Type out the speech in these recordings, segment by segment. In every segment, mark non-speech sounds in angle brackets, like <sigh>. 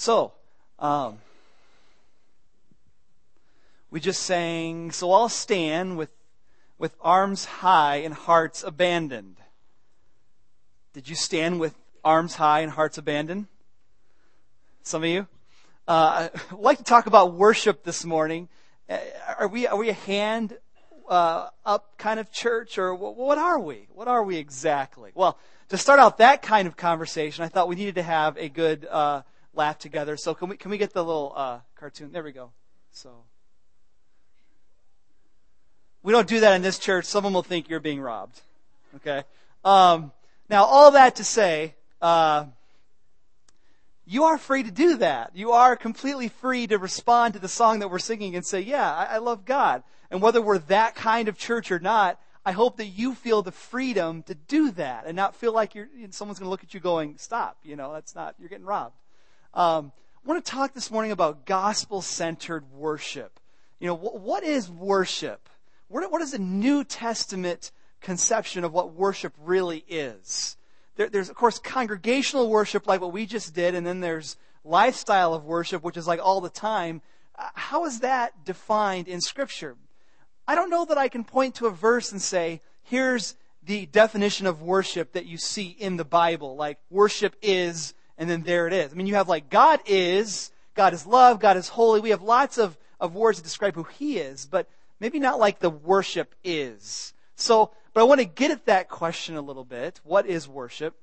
So, um, we just sang, so I'll stand with, with arms high and hearts abandoned. Did you stand with arms high and hearts abandoned? Some of you? Uh, I'd like to talk about worship this morning. Uh, are we, are we a hand uh, up kind of church, or what are we? What are we exactly? Well, to start out that kind of conversation, I thought we needed to have a good uh, laugh together. So can we can we get the little uh, cartoon? There we go. So we don't do that in this church. Someone will think you're being robbed. Okay. Um, now, all that to say, uh, you are free to do that. You are completely free to respond to the song that we're singing and say, "Yeah, I, I love God." And whether we're that kind of church or not, I hope that you feel the freedom to do that and not feel like you're someone's going to look at you going, "Stop!" You know, that's not you're getting robbed. Um, I want to talk this morning about gospel-centered worship. You know, wh- what is worship? What, what is the New Testament conception of what worship really is? There, there's, of course, congregational worship like what we just did, and then there's lifestyle of worship, which is like all the time. Uh, how is that defined in Scripture? I don't know that I can point to a verse and say, here's the definition of worship that you see in the Bible. Like, worship is, and then there it is. I mean, you have like, God is, God is love, God is holy. We have lots of, of words to describe who He is, but maybe not like the worship is. So, but I want to get at that question a little bit. What is worship?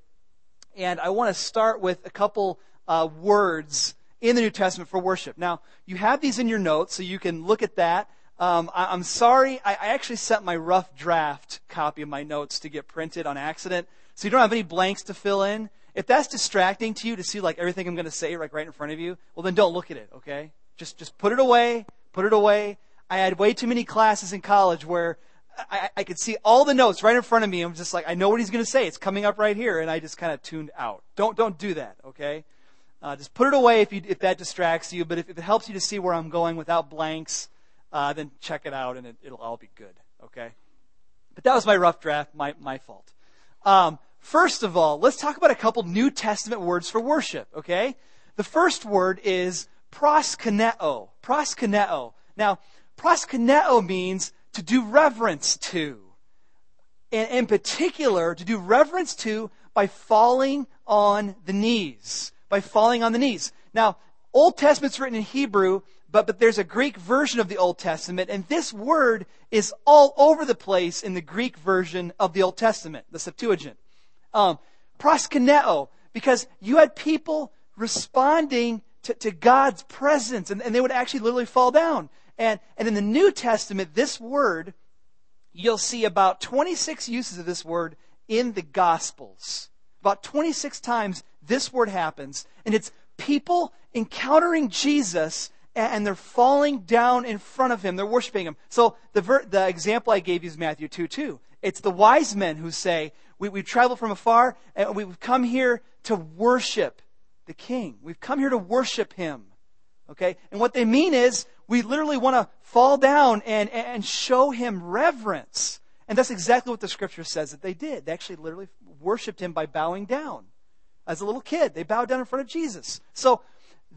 And I want to start with a couple uh, words in the New Testament for worship. Now, you have these in your notes, so you can look at that. Um, I, am sorry, I, I, actually sent my rough draft copy of my notes to get printed on accident, so you don't have any blanks to fill in. If that's distracting to you to see like everything I'm going to say like right in front of you, well then don't look at it, okay? Just just put it away, put it away. I had way too many classes in college where I, I could see all the notes right in front of me. I'm just like, I know what he's going to say. It's coming up right here, and I just kind of tuned out. Don't don't do that, okay? Uh, just put it away if you if that distracts you. But if, if, it helps you to see where I'm going without blanks, uh, then check it out, and it, will all be good, okay? But that was my rough draft, my my fault. Um, first of all, let's talk about a couple New Testament words for worship, okay? The first word is proskuneo. Proskuneo. Now, Proskuneo means to do reverence to. And in particular, to do reverence to by falling on the knees. By falling on the knees. Now, Old Testament's written in Hebrew, but, but there's a Greek version of the Old Testament, and this word is all over the place in the Greek version of the Old Testament, the Septuagint. Um, because you had people responding to, to God's presence, and, and they would actually literally fall down. And, and in the New Testament, this word, you'll see about 26 uses of this word in the Gospels. About 26 times this word happens, and it's people encountering Jesus and they're falling down in front of him. They're worshiping him. So the, ver- the example I gave you is Matthew 2 2. It's the wise men who say, we, We've traveled from afar and we've come here to worship the king. We've come here to worship him. Okay? And what they mean is, we literally want to fall down and, and show him reverence. And that's exactly what the scripture says that they did. They actually literally worshiped him by bowing down. As a little kid, they bowed down in front of Jesus. So,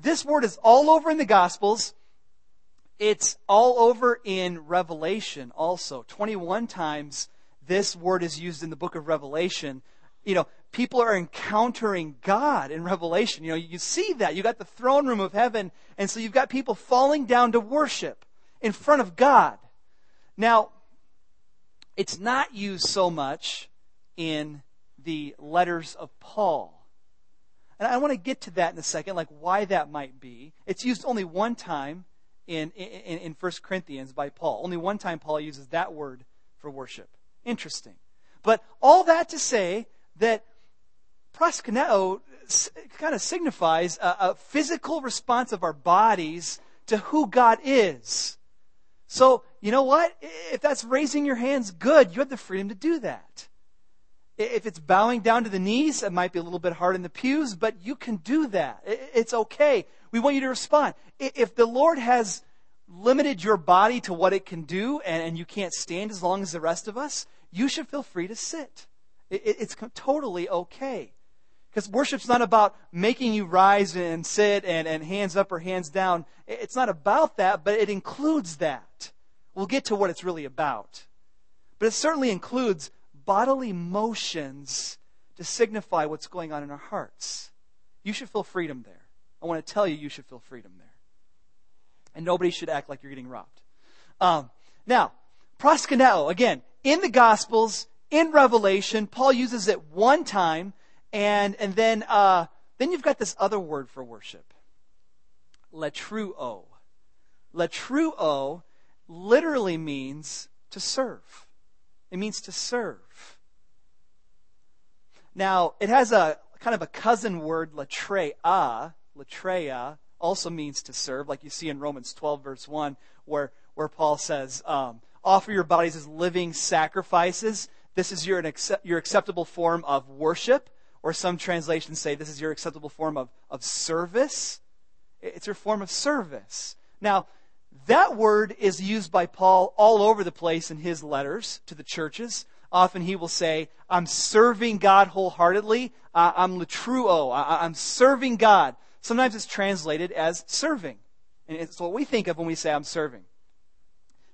this word is all over in the Gospels. It's all over in Revelation also. 21 times this word is used in the book of Revelation. You know, people are encountering God in Revelation. You know, you see that. You got the throne room of heaven, and so you've got people falling down to worship in front of God. Now, it's not used so much in the letters of Paul. And I want to get to that in a second, like why that might be. It's used only one time in, in, in 1 Corinthians by Paul. Only one time Paul uses that word for worship. Interesting. But all that to say that proskuneo kind of signifies a, a physical response of our bodies to who God is. So, you know what? If that's raising your hands, good. You have the freedom to do that. If it's bowing down to the knees, it might be a little bit hard in the pews, but you can do that. It's okay. We want you to respond. If the Lord has limited your body to what it can do and you can't stand as long as the rest of us, you should feel free to sit. It's totally okay. Because worship's not about making you rise and sit and, and hands up or hands down. It's not about that, but it includes that. We'll get to what it's really about. But it certainly includes bodily motions to signify what's going on in our hearts. You should feel freedom there. I want to tell you, you should feel freedom there. And nobody should act like you're getting robbed. Um, now, proskuneo, again, in the Gospels, in Revelation, Paul uses it one time, and, and then, uh, then you've got this other word for worship. Latreuo. Latreuo literally means to serve. It means to serve. Now, it has a kind of a cousin word, latreia. Latreia also means to serve, like you see in Romans 12, verse 1, where, where Paul says, um, offer your bodies as living sacrifices. This is your, your acceptable form of worship. Or some translations say this is your acceptable form of, of service. It's your form of service. Now, that word is used by Paul all over the place in his letters to the churches. Often he will say, I'm serving God wholeheartedly. I'm latreuo. I, I'm serving God. Sometimes it's translated as serving. And it's what we think of when we say I'm serving.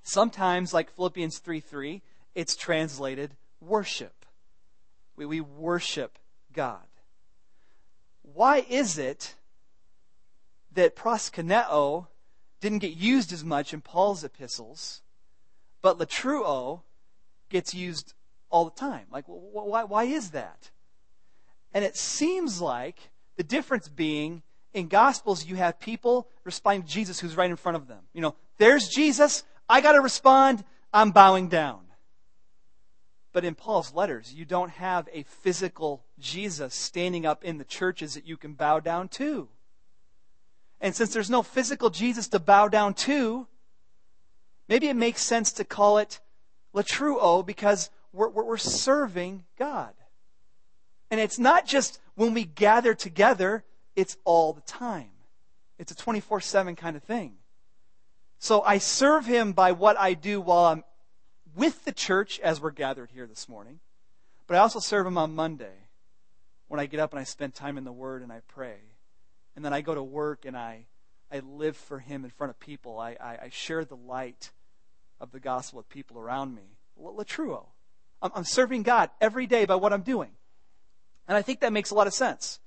Sometimes, like Philippians 3 3, it's translated worship. We, we worship God. Why is it that proskuneo didn't get used as much in Paul's epistles, but latreuo gets used all the time. Like, why, why is that? And it seems like the difference being in Gospels, you have people responding to Jesus who's right in front of them. You know, there's Jesus. I got to respond. I'm bowing down. But in Paul's letters, you don't have a physical Jesus standing up in the churches that you can bow down to. And since there's no physical Jesus to bow down to, maybe it makes sense to call it latreuo because we're, we're serving God. And it's not just when we gather together, it's all the time. It's a 24 7 kind of thing. So I serve Him by what I do while I'm with the church as we're gathered here this morning. But I also serve Him on Monday when I get up and I spend time in the Word and I pray and then I go to work and I, I live for Him in front of people. I, I, I share the light of the gospel with people around me. Latreuo. I'm, I'm serving God every day by what I'm doing. And I think that makes a lot of sense.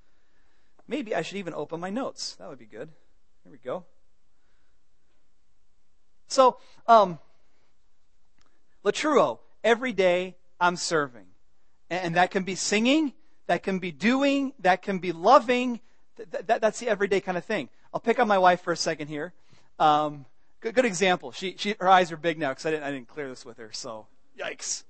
Maybe I should even open my notes. That would be good. Here we go. So, um, Latreuo, every day I'm serving. And that can be singing, that can be doing, that can be loving, th- th- that's the everyday kind of thing. I'll pick on my wife for a second here. Um, good, good example. She, she, her eyes are big now because I didn't, I didn't clear this with her. So, yikes.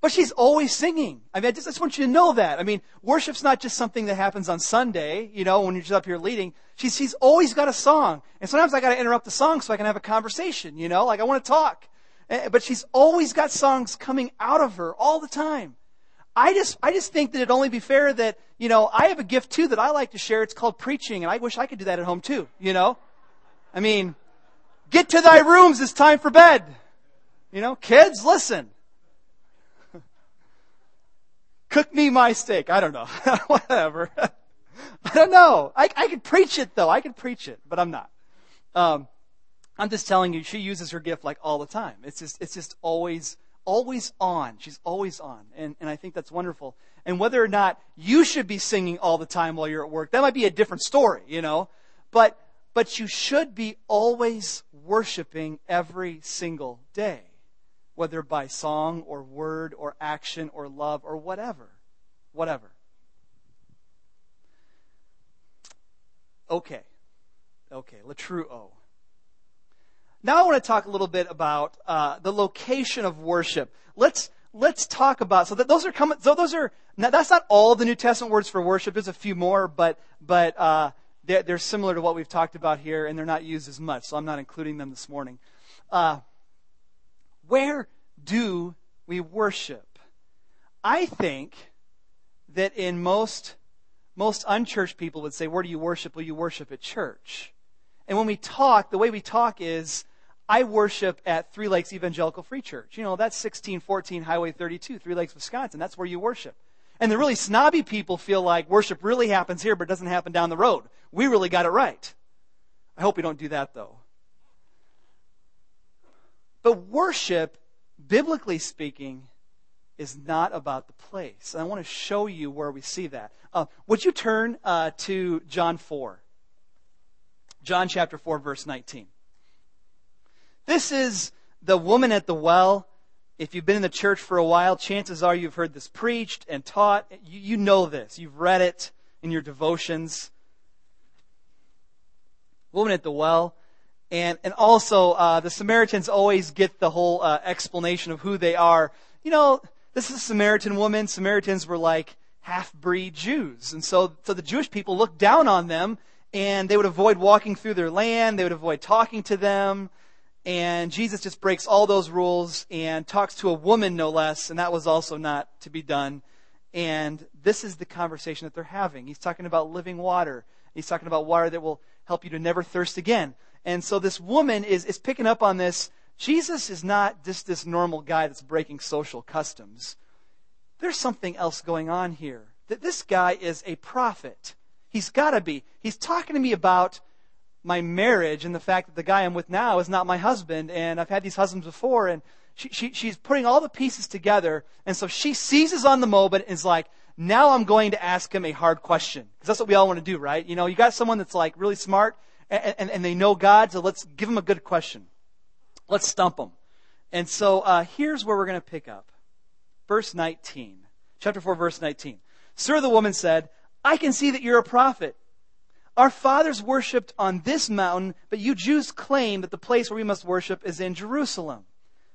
But she's always singing. I mean, I just, I just want you to know that. I mean, worship's not just something that happens on Sunday, you know, when you're just up here leading. She's, she's always got a song. And sometimes I got to interrupt the song so I can have a conversation, you know, like I want to talk. Eh, but she's always got songs coming out of her all the time. I just, I just think that it'd only be fair that, you know, I have a gift too that I like to share. It's called preaching, and I wish I could do that at home too, you know? I mean, get to thy rooms, it's time for bed. You know, kids, listen. Cook me my steak. I don't know. <laughs> Whatever. I don't know. I, I could preach it though. I could preach it, but I'm not. Um, I'm just telling you, she uses her gift like all the time. It's just, it's just always always on. She's always on. And, and I think that's wonderful. And whether or not you should be singing all the time while you're at work, that might be a different story, you know. But, but you should be always worshiping every single day, whether by song or word or action or love or whatever. Whatever. Okay. Okay. Latreuo. Now I want to talk a little bit about uh, the location of worship. Let's let's talk about so that those are coming. So those are now, that's not all the New Testament words for worship. There's a few more, but but uh, they're, they're, similar to what we've talked about here, and they're not used as much. So I'm not including them this morning. Uh, where do we worship? I think that in most most unchurched people would say, "Where do you worship?" Well, you worship at church. And when we talk, the way we talk is, I worship at Three Lakes Evangelical Free Church. You know, that's 1614 Highway 32, Three Lakes, Wisconsin. That's where you worship. And the really snobby people feel like worship really happens here, but it doesn't happen down the road. We really got it right. I hope we don't do that though. But worship, biblically speaking, is not about the place. And I want to show you where we see that. Uh, would you turn uh, to John 4? John chapter 4, verse 19. This is the woman at the well. If you've been in the church for a while, chances are you've heard this preached and taught. You, you know this. You've read it in your devotions. Woman at the well. And, and also, uh, the Samaritans always get the whole uh, explanation of who they are. You know, this is a Samaritan woman. Samaritans were like half breed Jews. And so, so the Jewish people looked down on them and they would avoid walking through their land. They would avoid talking to them. And Jesus just breaks all those rules and talks to a woman, no less. And that was also not to be done. And this is the conversation that they're having. He's talking about living water. He's talking about water that will help you to never thirst again. And so this woman is, is picking up on this. Jesus is not just this normal guy that's breaking social customs. There's something else going on here. That this guy is a prophet. He's got to be. He's talking to me about my marriage and the fact that the guy I'm with now is not my husband, and I've had these husbands before, and she, she, she's putting all the pieces together, and so she seizes on the moment and is like, now I'm going to ask him a hard question. Because that's what we all want to do, right? You know, you got someone that's like really smart, and, and, and they know God, so let's give them a good question. Let's stump them. And so uh, here's where we're going to pick up. Verse 19. Chapter 4, verse 19. Sir, the woman said, I can see that you're a prophet. Our fathers worshipped on this mountain, but you Jews claim that the place where we must worship is in Jerusalem.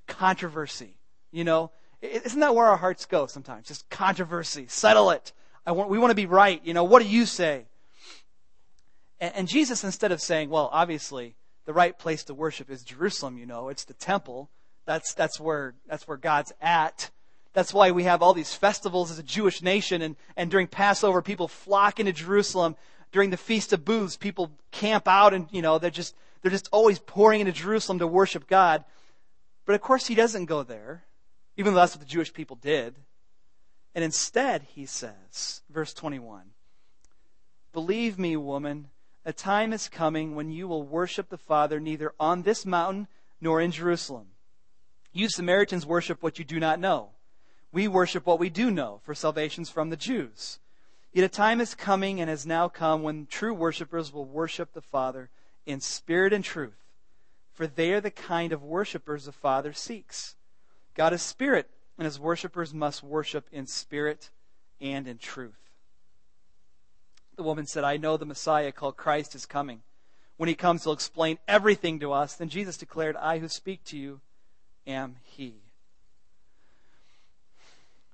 Controversy. You know, isn't that where our hearts go sometimes? Just controversy. Settle it. I want, we want to be right. You know, what do you say? And, Jesus, instead of saying, well, obviously, the right place to worship is Jerusalem, you know, it's the temple. That's, that's where, that's where God's at. That's why we have all these festivals as a Jewish nation, and, and during Passover, people flock into Jerusalem. During the Feast of Booths, people camp out, and you know they're just they're just always pouring into Jerusalem to worship God. But of course, he doesn't go there, even though that's what the Jewish people did. And instead, he says, verse 21, Believe me, woman, a time is coming when you will worship the Father neither on this mountain nor in Jerusalem. You Samaritans worship what you do not know. We worship what we do know, for salvation's from the Jews. Yet a time is coming and has now come when true worshippers will worship the Father in spirit and truth, for they are the kind of worshippers the Father seeks. God is spirit, and his worshippers must worship in spirit and in truth. The woman said, I know the Messiah called Christ is coming. When he comes, he'll explain everything to us. Then Jesus declared, I who speak to you am he.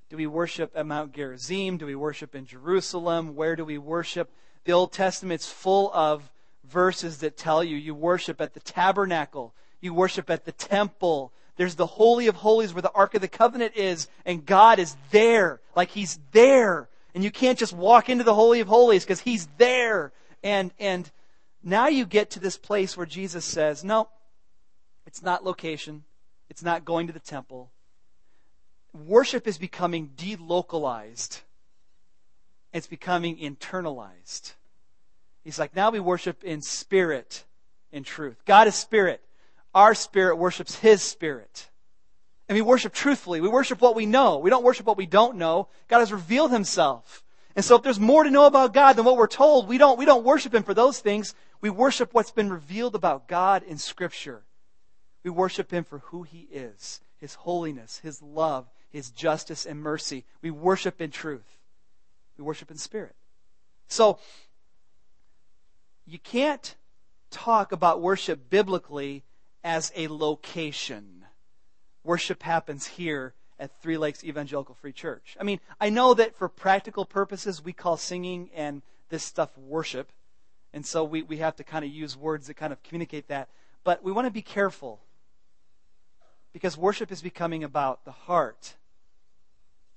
Do we worship at Mount Gerizim? Do we worship in Jerusalem? Where do we worship? The Old Testament's full of verses that tell you you worship at the tabernacle, you worship at the temple. There's the Holy of Holies where the Ark of the Covenant is, and God is there. Like He's there. And you can't just walk into the Holy of Holies because He's there. And, and now you get to this place where Jesus says, no, it's not location. It's not going to the temple worship is becoming delocalized. It's becoming internalized. He's like, now we worship in spirit, in truth. God is spirit. Our spirit worships His spirit. And we worship truthfully. We worship what we know. We don't worship what we don't know. God has revealed Himself. And so if there's more to know about God than what we're told, we don't, we don't worship Him for those things. We worship what's been revealed about God in Scripture. We worship Him for who He is, His holiness, His love, his justice and mercy. We worship in truth. We worship in spirit. So, you can't talk about worship biblically as a location. Worship happens here at Three Lakes Evangelical Free Church. I mean, I know that for practical purposes, we call singing and this stuff worship. And so we, we have to kind of use words that kind of communicate that. But we want to be careful because worship is becoming about the heart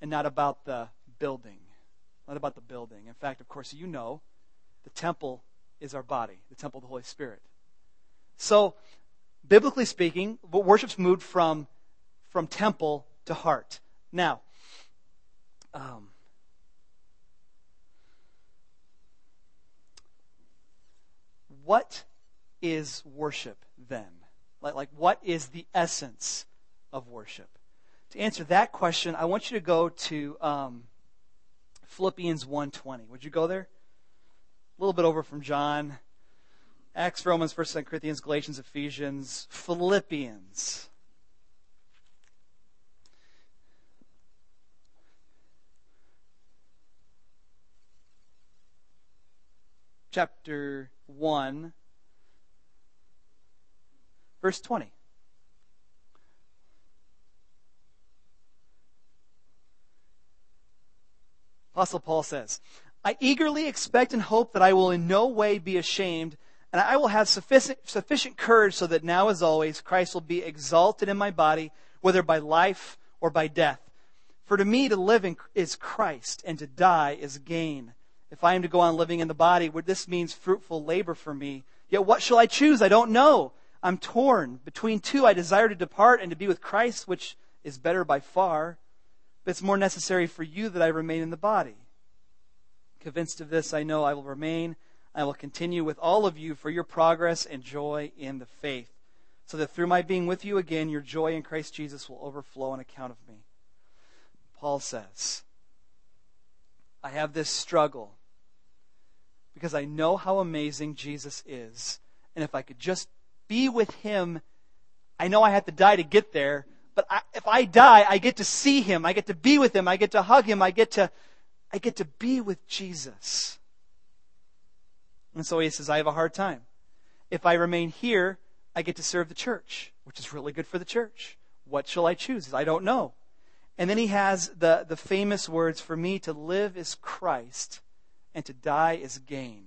and not about the building. Not about the building. In fact, of course, you know the temple is our body, the temple of the Holy Spirit. So, biblically speaking, worship's moved from, from temple to heart. Now, um, what is worship then? Like, like, what is the essence of worship? To answer that question, I want you to go to um, Philippians 1.20. Would you go there? A little bit over from John. Acts, Romans, 1 Corinthians, Galatians, Ephesians, Philippians. Chapter 1, verse 20. Apostle Paul says, I eagerly expect and hope that I will in no way be ashamed and I will have sufficient, sufficient courage so that now, as always, Christ will be exalted in my body, whether by life or by death. For to me, to live in, is Christ, and to die is gain. If I am to go on living in the body, would this means fruitful labor for me? Yet what shall I choose? I don't know. I'm torn. Between two, I desire to depart and to be with Christ, which is better by far. But it's more necessary for you that I remain in the body. Convinced of this, I know I will remain I will continue with all of you for your progress and joy in the faith, so that through my being with you again, your joy in Christ Jesus will overflow on account of me. Paul says, I have this struggle because I know how amazing Jesus is. And if I could just be with him, I know I have to die to get there, but I, if I die, I get to see him. I get to be with him. I get to hug him. I get to, I get to be with Jesus. And so he says, I have a hard time. If I remain here, I get to serve the church, which is really good for the church. What shall I choose? I don't know. And then he has the, the famous words For me to live is Christ, and to die is gain.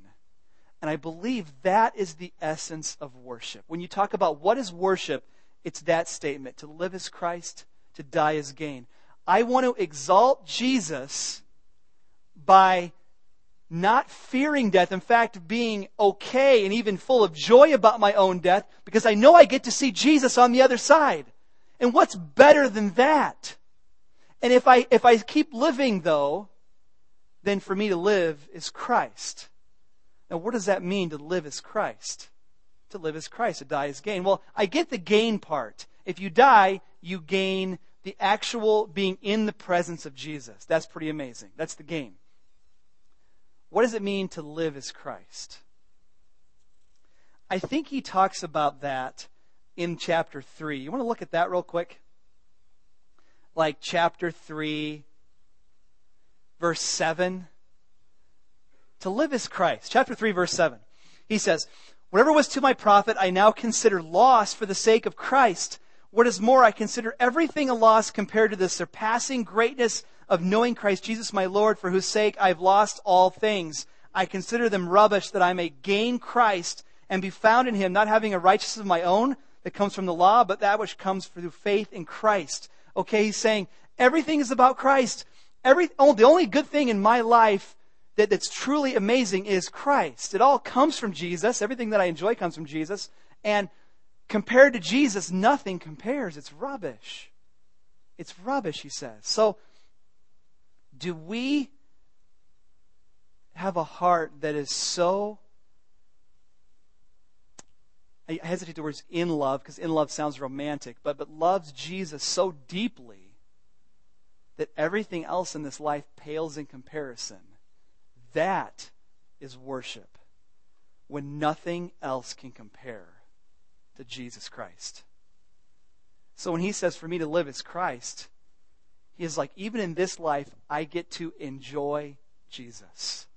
And I believe that is the essence of worship. When you talk about what is worship, it's that statement to live as Christ, to die as gain. I want to exalt Jesus by not fearing death, in fact, being okay and even full of joy about my own death because I know I get to see Jesus on the other side. And what's better than that? And if I, if I keep living though, then for me to live is Christ. Now, what does that mean to live as Christ? To live as Christ, to die is gain. Well, I get the gain part. If you die, you gain the actual being in the presence of Jesus. That's pretty amazing. That's the gain. What does it mean to live as Christ? I think he talks about that in chapter 3. You want to look at that real quick? Like chapter 3, verse 7. To live as Christ. Chapter 3, verse 7. He says, Whatever was to my profit, I now consider loss for the sake of Christ. What is more, I consider everything a loss compared to the surpassing greatness of knowing Christ Jesus my Lord, for whose sake I've lost all things. I consider them rubbish that I may gain Christ and be found in him, not having a righteousness of my own that comes from the law, but that which comes through faith in Christ. Okay, he's saying everything is about Christ. Every, oh, the only good thing in my life that, that's truly amazing is Christ. It all comes from Jesus. Everything that I enjoy comes from Jesus. And compared to Jesus, nothing compares. It's rubbish. It's rubbish, he says. So, do we have a heart that is so I hesitate the words in love because in love sounds romantic, but, but loves Jesus so deeply that everything else in this life pales in comparison. That is worship when nothing else can compare to Jesus Christ. So when he says, For me to live is Christ, he is like, even in this life, I get to enjoy Jesus.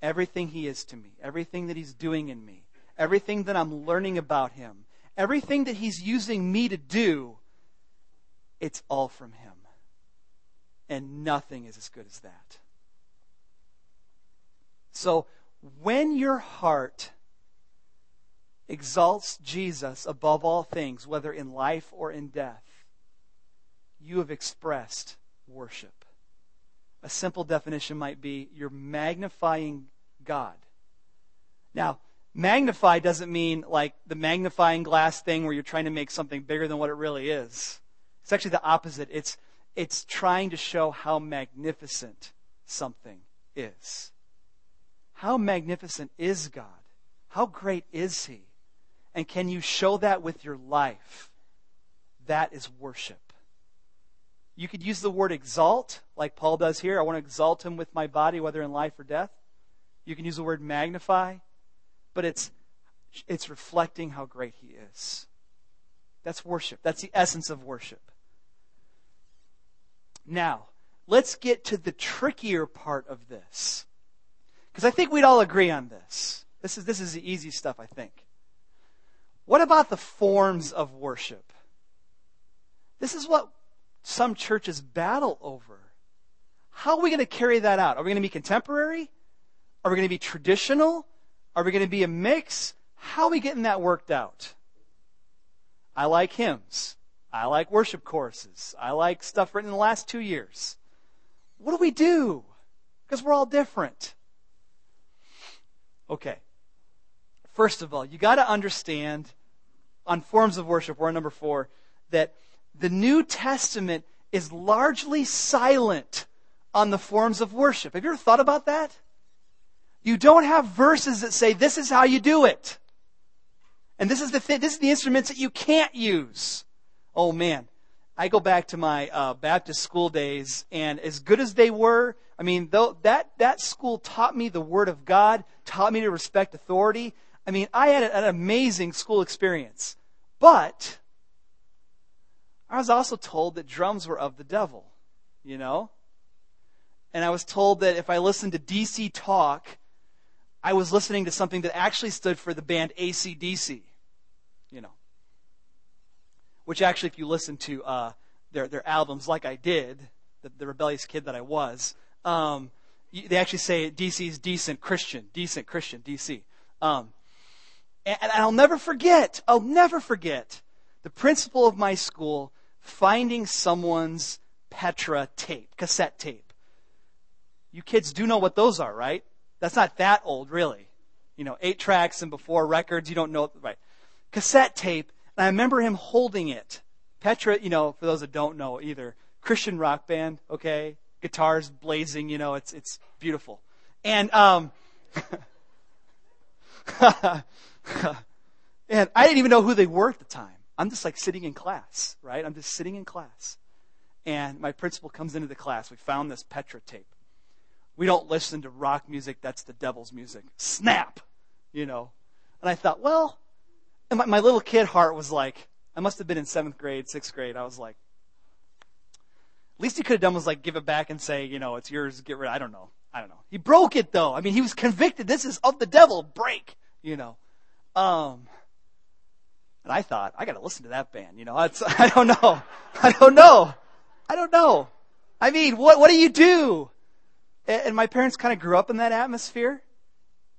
Everything He is to me, everything that He's doing in me, everything that I'm learning about Him, everything that He's using me to do, it's all from Him. And nothing is as good as that. So, when your heart exalts Jesus above all things, whether in life or in death, you have expressed worship. A simple definition might be you're magnifying God. Now, magnify doesn't mean like the magnifying glass thing where you're trying to make something bigger than what it really is. It's actually the opposite. It's, it's trying to show how magnificent something is. How magnificent is God? How great is He? And can you show that with your life? That is worship. You could use the word exalt, like Paul does here. I want to exalt him with my body, whether in life or death. You can use the word magnify, but it's, it's reflecting how great he is. That's worship. That's the essence of worship. Now, let's get to the trickier part of this. Because I think we'd all agree on this. This is, this is the easy stuff, I think. What about the forms of worship? This is what some churches battle over. How are we going to carry that out? Are we going to be contemporary? Are we going to be traditional? Are we going to be a mix? How are we getting that worked out? I like hymns. I like worship courses. I like stuff written in the last two years. What do we do? Because we're all different. Okay. First of all, you got to understand on forms of worship, we're number four, that the New Testament is largely silent on the forms of worship. Have you ever thought about that? You don't have verses that say this is how you do it. And this is the th- this is the instruments that you can't use. Oh man, I go back to my uh, Baptist school days, and as good as they were, I mean, though that that school taught me the Word of God, taught me to respect authority. I mean, I had an amazing school experience, but I was also told that drums were of the devil, you know? And I was told that if I listened to DC talk, I was listening to something that actually stood for the band ACDC. Which actually, if you listen to uh, their, their albums like I did, the, the rebellious kid that I was, um, they actually say DC is decent Christian, decent Christian, DC. Um, and, and I'll never forget, I'll never forget the principal of my school finding someone's Petra tape, cassette tape. You kids do know what those are, right? That's not that old, really. You know, eight tracks and before records, you don't know, right? Cassette tape, and I remember him holding it. Petra, you know, for those that don't know either, Christian rock band, okay? Guitars blazing, you know, it's, it's beautiful. And, um, <laughs> and I didn't even know who they were at the time. I'm just like sitting in class, right? I'm just sitting in class. And my principal comes into the class. We found this Petra tape. We don't listen to rock music, that's the devil's music. Snap! You know. And I thought, well, and my, my little kid heart was like, I must have been in seventh grade, sixth grade. I was like, least he could have done was like give it back and say, you know, it's yours, get rid. I don't know. I don't know. He broke it though. I mean, he was convicted. This is of the devil. Break. You know. Um, and I thought, I got to listen to that band. You know, it's, <laughs> I don't know. I don't know. I don't know. I mean, what, what do you do? And my parents kind of grew up in that atmosphere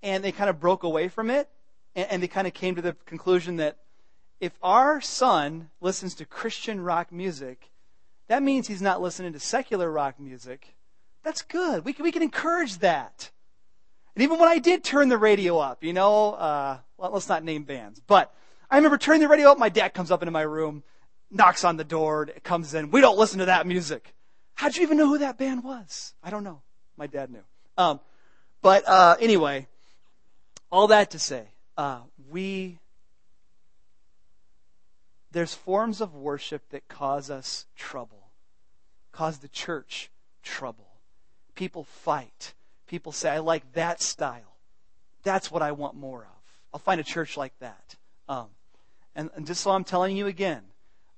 and they kind of broke away from it. And, and they kind of came to the conclusion that if our son listens to Christian rock music, that means he's not listening to secular rock music. That's good. We can, we can encourage that. And even when I did turn the radio up, you know, uh, well, let's not name bands, but I remember turning the radio up. My dad comes up into my room, knocks on the door, comes in. We don't listen to that music. How'd you even know who that band was? I don't know. My dad knew. Um, but uh, anyway, all that to say, uh, we there's forms of worship that cause us trouble, cause the church trouble. People fight. People say, "I like that style. That's what I want more of." I'll find a church like that. Um, and, and just so I'm telling you again,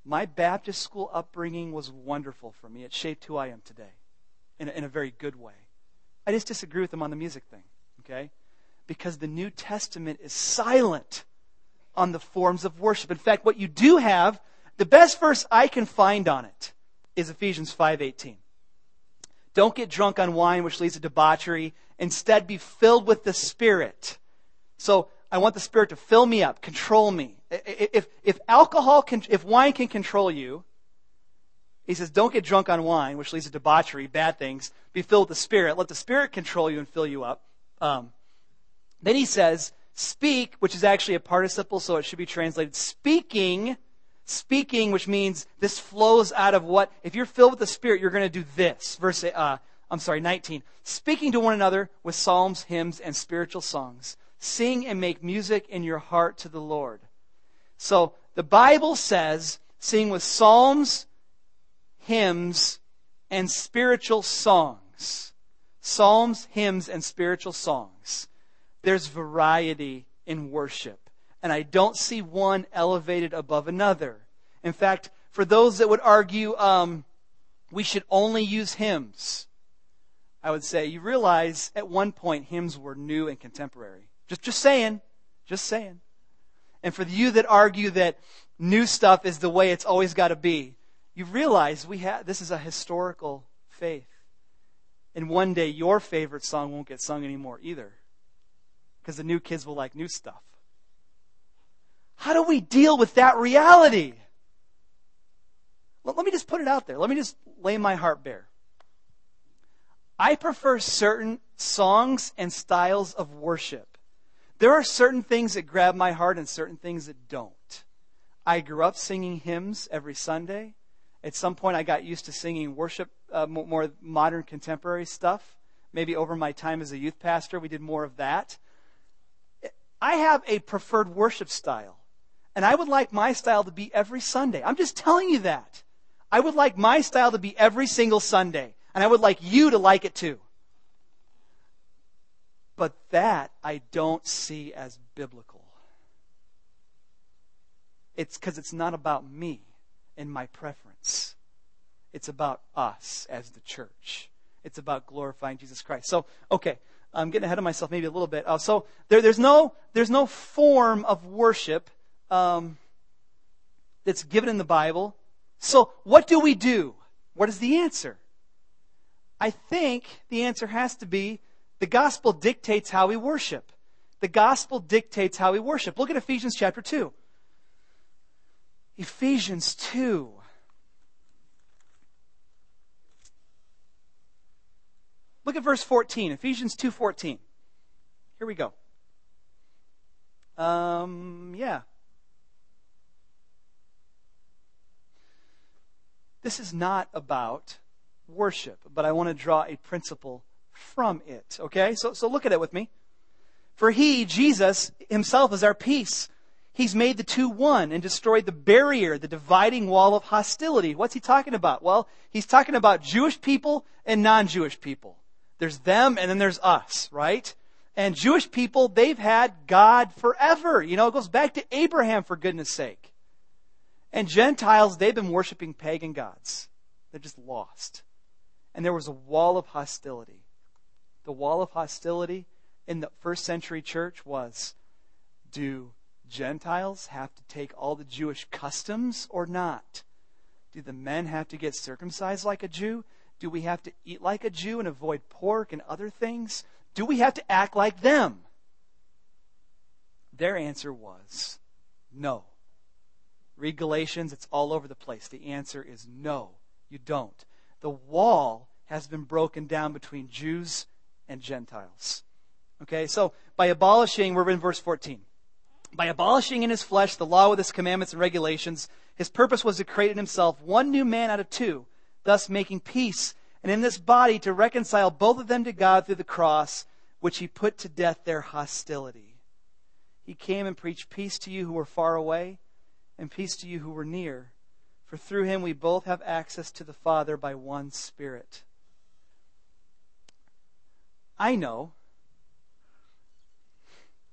my Baptist school upbringing was wonderful for me. It shaped who I am today in a, in a very good way. I just disagree with them on the music thing, okay? Because the New Testament is silent on the forms of worship. In fact, what you do have, the best verse I can find on it is Ephesians 5:18. Don't get drunk on wine which leads to debauchery, instead be filled with the Spirit. So I want the Spirit to fill me up, control me. If, if alcohol can, if wine can control you, he says, don't get drunk on wine, which leads to debauchery, bad things. Be filled with the Spirit. Let the Spirit control you and fill you up. Um, then he says, speak, which is actually a participle, so it should be translated speaking. Speaking, which means this flows out of what, if you're filled with the Spirit, you're going to do this. Verse, uh, I'm sorry, 19. Speaking to one another with psalms, hymns, and spiritual songs sing and make music in your heart to the Lord. So the Bible says sing with psalms, hymns, and spiritual songs. Psalms, hymns, and spiritual songs. There's variety in worship. And I don't see one elevated above another. In fact, for those that would argue um, we should only use hymns, I would say you realize at one point hymns were new and contemporary. Just, just saying. Just saying. And for you that argue that new stuff is the way it's always got to be, you realize we have this is a historical faith. And one day your favorite song won't get sung anymore either. Because the new kids will like new stuff. How do we deal with that reality? Let me just put it out there. Let me just lay my heart bare. I prefer certain songs and styles of worship. There are certain things that grab my heart and certain things that don't. I grew up singing hymns every Sunday. At some point, I got used to singing worship, uh, more modern contemporary stuff. Maybe over my time as a youth pastor, we did more of that. I have a preferred worship style. And I would like my style to be every Sunday. I'm just telling you that. I would like my style to be every single Sunday. And I would like you to like it too. But that I don't see as biblical. It's because it's not about me and my preference. It's about us as the church. It's about glorifying Jesus Christ. So, okay, I'm getting ahead of myself maybe a little bit. Uh, so there, there's no there's no form of worship um, that's given in the Bible. So what do we do? What is the answer? I think the answer has to be the gospel dictates how we worship. The gospel dictates how we worship. Look at Ephesians chapter 2. Ephesians 2. Look at verse 14. Ephesians 2:14. Here we go. Um, yeah. This is not about worship, but I want to draw a principle from it. Okay? So, so look at it with me. For he, Jesus, himself is our peace. He's made the two one and destroyed the barrier, the dividing wall of hostility. What's he talking about? Well, he's talking about Jewish people and non-Jewish people. There's them and then there's us, right? And Jewish people, they've had God forever. You know, it goes back to Abraham for goodness sake. And Gentiles, they've been worshiping pagan gods. They're just lost. And there was a wall of hostility. The wall of hostility in the first century church was do Gentiles have to take all the Jewish customs or not? Do the men have to get circumcised like a Jew? Do we have to eat like a Jew and avoid pork and other things? Do we have to act like them? Their answer was no. Read Galatians, it's all over the place. The answer is no, you don't. The wall has been broken down between Jews and Gentiles. Okay, so by abolishing, we're in verse 14. By abolishing in his flesh the law with its commandments and regulations, his purpose was to create in himself one new man out of two, thus making peace, and in this body to reconcile both of them to God through the cross, which he put to death their hostility. He came and preached peace to you who were far away and peace to you who were near. For through him we both have access to the Father by one Spirit. I know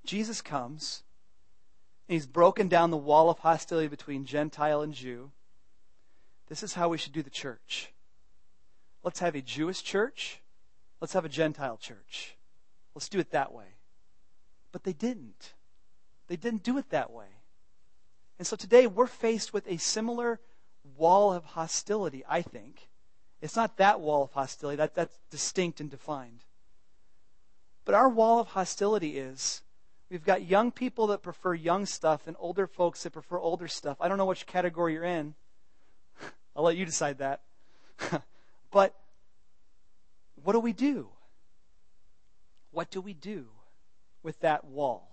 Jesus comes and he's broken down the wall of hostility between Gentile and Jew. This is how we should do the church. Let's have a Jewish church. Let's have a Gentile church. Let's do it that way. But they didn't. They didn't do it that way. And so today we're faced with a similar wall of hostility, I think. It's not that wall of hostility, that, that's distinct and defined. But our wall of hostility is we've got young people that prefer young stuff and older folks that prefer older stuff. I don't know which category you're in. I'll let you decide that. <laughs> but what do we do? What do we do with that wall?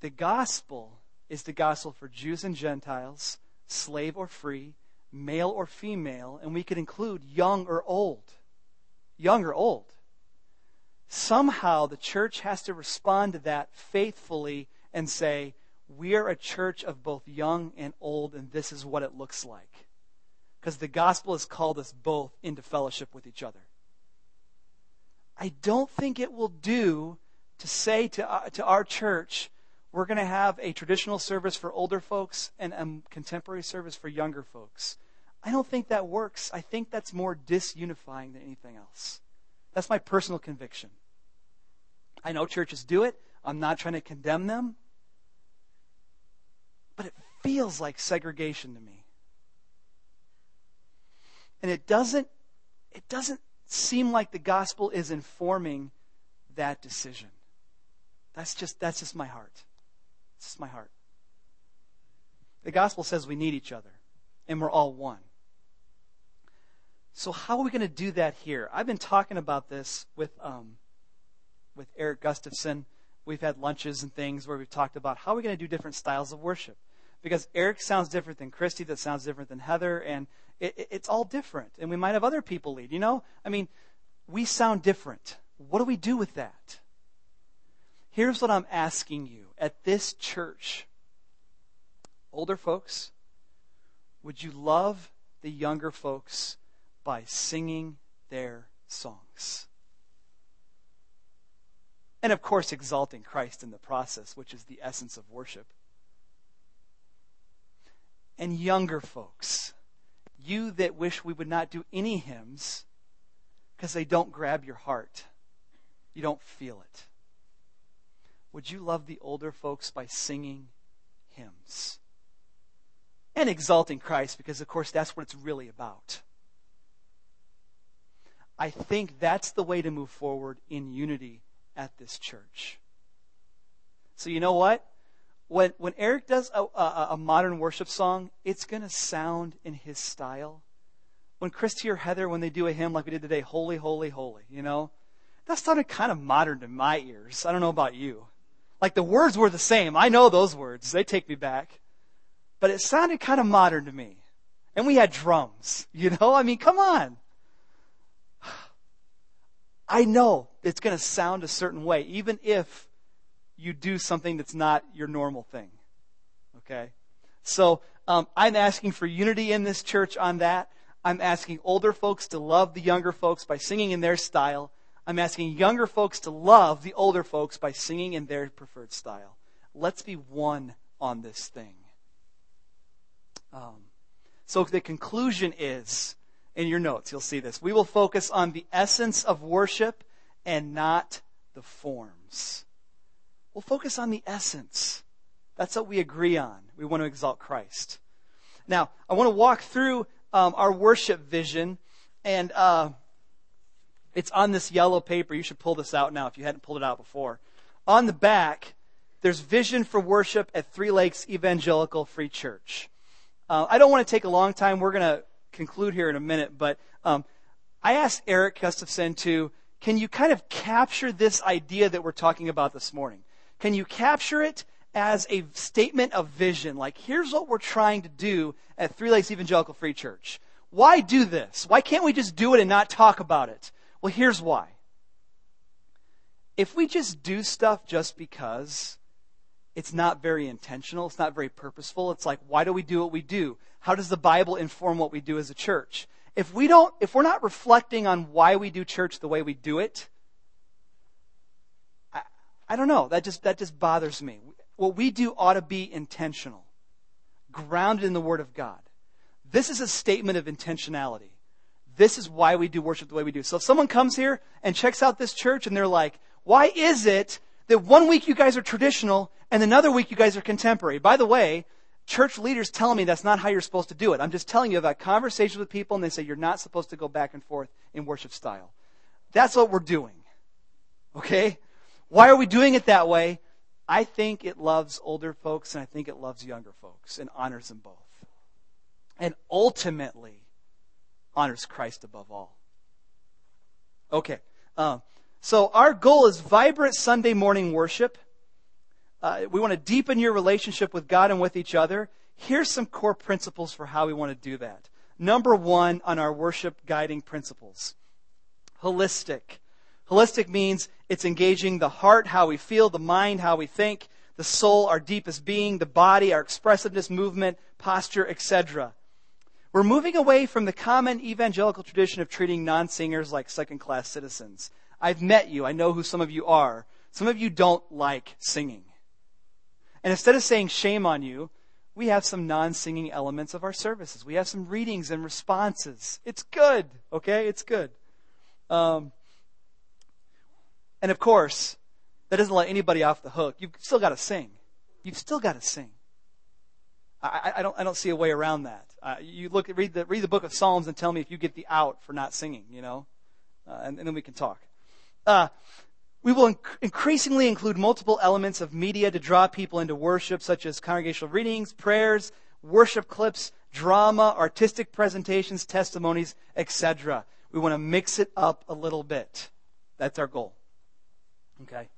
The gospel is the gospel for Jews and Gentiles, slave or free, male or female, and we could include young or old. Young or old. somehow the church has to respond to that faithfully and say, we are a church of both young and old, and this is what it looks like. Because the gospel has called us both into fellowship with each other. I don't think it will do to say to, uh, to our church, we're going to have a traditional service for older folks and a contemporary service for younger folks. I don't think that works. I think that's more disunifying than anything else. That's my personal conviction. I know churches do it. I'm not trying to condemn them. But it feels like segregation to me. And it doesn't it doesn't seem like the gospel is informing that decision. That's just that's just my heart. It's just my heart. The gospel says we need each other and we're all one. So how are we going to do that here? I've been talking about this with um, with Eric Gustafson. We've had lunches and things where we've talked about how are we going to do different styles of worship. Because Eric sounds different than Christy, that sounds different than Heather, and it, it, it's all different. And we might have other people lead. You know, I mean, we sound different. What do we do with that? Here's what I'm asking you at this church. Older folks, would you love the younger folks by singing their songs? And of course, exalting Christ in the process, which is the essence of worship. And younger folks, you that wish we would not do any hymns because they don't grab your heart, you don't feel it. Would you love the older folks by singing hymns? And exalting Christ, because of course that's what it's really about. I think that's the way to move forward in unity at this church. So you know what? When, when Eric does a, a, a modern worship song, it's going to sound in his style. When Christy or Heather, when they do a hymn like we did today, Holy, Holy, Holy, you know, that sounded kind of modern to my ears. I don't know about you. Like the words were the same. I know those words. They take me back. But it sounded kind of modern to me. And we had drums, <laughs> you know? I mean, come on. I know it's going to sound a certain way, even if you do something that's not your normal thing. Okay? So, um, I'm asking for unity in this church on that. I'm asking older folks to love the younger folks by singing in their style. I'm asking younger folks to love the older folks by singing in their preferred style. Let's be one on this thing. Um, so the conclusion is in your notes. You'll see this. We will focus on the essence of worship and not the forms. We'll focus on the essence. That's what we agree on. We want to exalt Christ. Now, I want to walk through um, our worship vision, and uh, it's on this yellow paper. You should pull this out now if you hadn't pulled it out before. On the back, there's vision for worship at Three Lakes Evangelical Free Church. Uh, I don't want to take a long time. We're going to conclude here in a minute, but um, I asked Eric Gustafson to, can you kind of capture this idea that we're talking about this morning? Can you capture it as a statement of vision? Like, here's what we're trying to do at Three Lakes Evangelical Free Church. Why do this? Why can't we just do it and not talk about it? Well, here's why. If we just do stuff just because, it's not very intentional. It's not very purposeful. It's like, why do we do what we do? How does the Bible inform what we do as a church? If we don't, if we're not reflecting on why we do church the way we do it, I, I don't know. That just, that just bothers me. What we do ought to be intentional, grounded in the Word of God. This is a statement of intentionality. This is why we do worship the way we do. So if someone comes here and checks out this church and they're like, why is it that one week you guys are traditional and another week you guys are contemporary. By the way, church leaders tell me that's not how you're supposed to do it. I'm just telling you about conversations with people and they say you're not supposed to go back and forth in worship style. That's what we're doing. Okay? Why are we doing it that way? I think it loves older folks and I think it loves younger folks and honors them both. And ultimately honors Christ above all. Okay. Um, so our goal is vibrant Sunday morning worship. Uh, we want to deepen your relationship with God and with each other. Here's some core principles for how we want to do that. Number one on our worship guiding principles holistic. Holistic means it's engaging the heart, how we feel, the mind, how we think, the soul, our deepest being, the body, our expressiveness, movement, posture, etc. We're moving away from the common evangelical tradition of treating non singers like second class citizens. I've met you. I know who some of you are. Some of you don't like singing. And instead of saying shame on you, we have some non singing elements of our services. We have some readings and responses. It's good, okay? It's good. Um, and of course, that doesn't let anybody off the hook. You've still got to sing. You've still got to sing. I, I, don't, I don't see a way around that. Uh, you look read the, read the book of Psalms and tell me if you get the out for not singing, you know? Uh, and, and, then we can talk. Uh, we will inc- increasingly include multiple elements of media to draw people into worship, such as congregational readings, prayers, worship clips, drama, artistic presentations, testimonies, etc. We want to mix it up a little bit. That's our goal. Okay?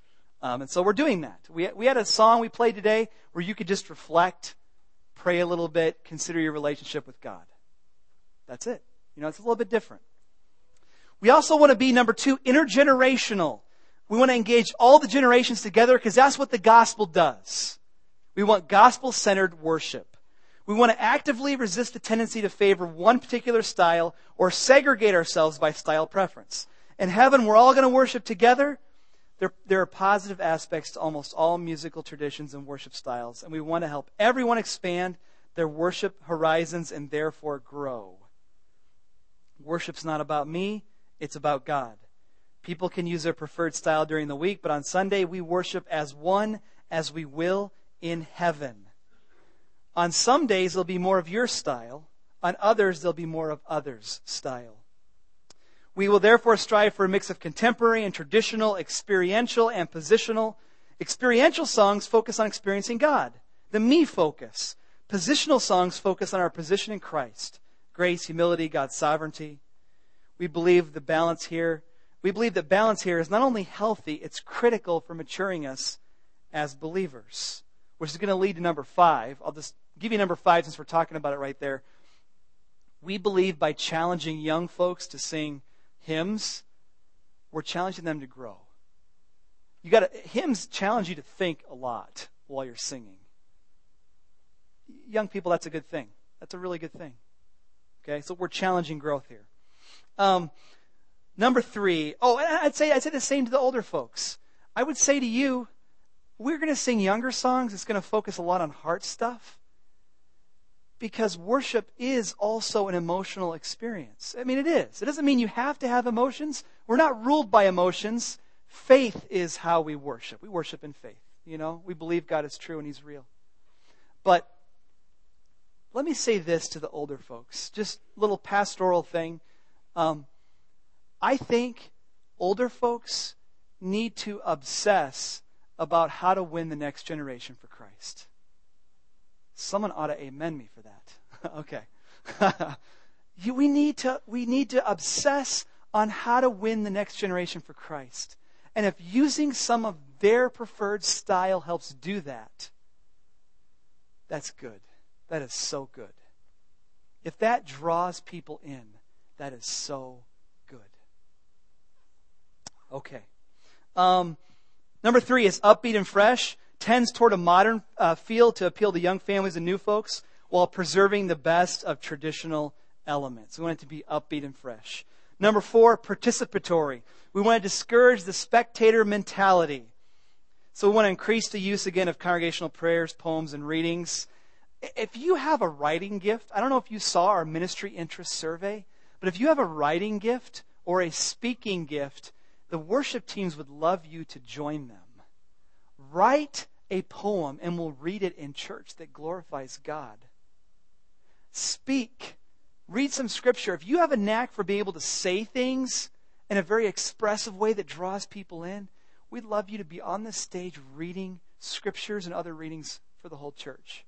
Um, and so we're doing that. We, we had a song we played today where you could just reflect pray a little bit, consider your relationship with God. That's it. You know, it's a little bit different. We also want to be, number two, intergenerational. We want to engage all the generations together because that's what the gospel does. We want gospel centered worship. We want to actively resist the tendency to favor one particular style or segregate ourselves by style preference. In heaven, we're all going to worship together. There, there are positive aspects to almost all musical traditions and worship styles, and we want to help everyone expand their worship horizons and therefore grow. Worship's not about me, it's about God. People can use their preferred style during the week, but on Sunday we worship as one as we will in heaven. On some days there'll be more of your style, on others there'll be more of others' style. We will therefore strive for a mix of contemporary and traditional, experiential and positional. Experiential songs focus on experiencing God. The me focus. Positional songs focus on our position in Christ. Grace, humility, God's sovereignty. We believe the balance here, we believe that balance here is not only healthy, it's critical for maturing us as believers. Which is going to lead to number five. I'll just give you number five since we're talking about it right there. We believe by challenging young folks to sing hymns, we're challenging them to grow. You got hymns challenge you to think a lot while you're singing. Young people, that's a good thing. That's a really good thing. Okay, so we're challenging growth here. Um, number three. Oh, I'd say I'd say the same to the older folks. I would say to you, we're going to sing younger songs. It's going to focus a lot on heart stuff because worship is also an emotional experience. I mean, it is. It doesn't mean you have to have emotions. We're not ruled by emotions. Faith is how we worship. We worship in faith. You know, we believe God is true and He's real. But let me say this to the older folks, just a little pastoral thing. Um, I think older folks need to obsess about how to win the next generation for Christ. Someone ought to amen me for that. <laughs> okay. <laughs> we, need to, we need to obsess on how to win the next generation for Christ. And if using some of their preferred style helps do that, that's good. That is so good. If that draws people in, that is so good. Okay. Um, number three is upbeat and fresh tends toward a modern uh, feel to appeal to young families and new folks while preserving the best of traditional elements. We want it to be upbeat and fresh. Number four, participatory. We want to discourage the spectator mentality. So we want to increase the use again of congregational prayers, poems, and readings. If you have a writing gift, I don't know if you saw our ministry interest survey, but if you have a writing gift or a speaking gift, the worship teams would love you to join them. Write a poem and we'll read it in church that glorifies God. Speak. Read some scripture. If you have a knack for being able to say things in a very expressive way that draws people in, we'd love you to be on the stage reading scriptures and other readings for the whole church.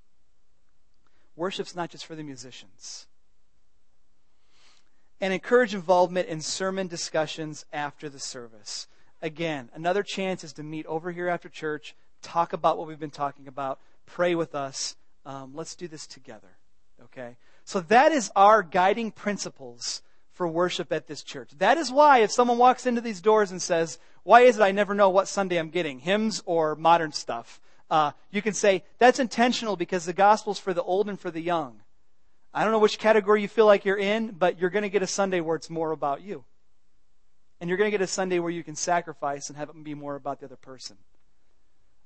Worship's not just for the musicians. And encourage involvement in sermon discussions after the service. Again, another chance is to meet over here after church, talk about what we've been talking about, pray with us. Um, let's do this together. Okay? So that is our guiding principles for worship at this church. That is why if someone walks into these doors and says, why is it I never know what Sunday I'm getting, hymns or modern stuff? Uh, you can say, that's intentional because the gospel's for the old and for the young. I don't know which category you feel like you're in, but you're going to get a Sunday where it's more about you. And you're going to get a Sunday where you can sacrifice and have it be more about the other person.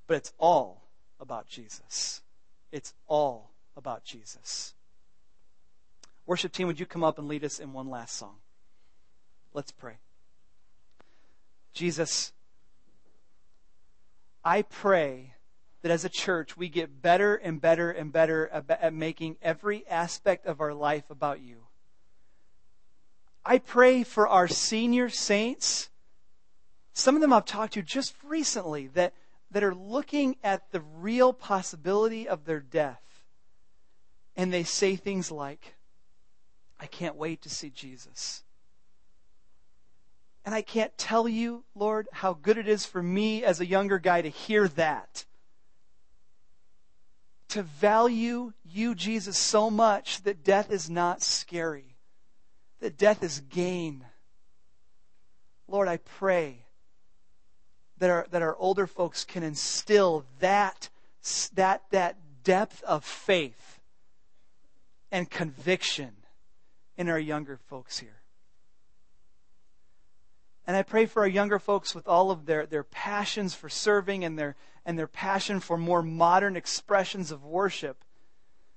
But it's all about Jesus. It's all about Jesus. Worship team, would you come up and lead us in one last song? Let's pray. Jesus, I pray that as a church we get better and better and better at making every aspect of our life about you. I pray for our senior saints. Some of them I've talked to just recently that, that are looking at the real possibility of their death. And they say things like, I can't wait to see Jesus. And I can't tell you, Lord, how good it is for me as a younger guy to hear that. To value you, Jesus, so much that death is not scary, that death is gain. Lord, I pray that our, that our older folks can instill that, that, that depth of faith and conviction in our younger folks here. And I pray for our younger folks with all of their, their passions for serving and their, and their passion for more modern expressions of worship.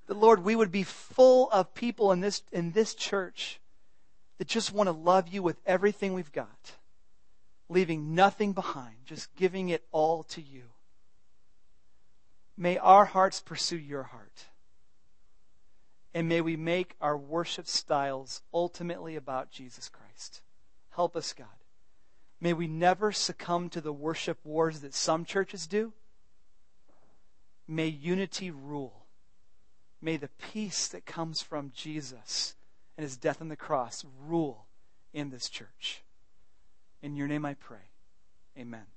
That, Lord, we would be full of people in this, in this church that just want to love you with everything we've got, leaving nothing behind, just giving it all to you. May our hearts pursue your heart. And may we make our worship styles ultimately about Jesus Christ. Help us, God. May we never succumb to the worship wars that some churches do. May unity rule. May the peace that comes from Jesus and his death on the cross rule in this church. In your name I pray. Amen.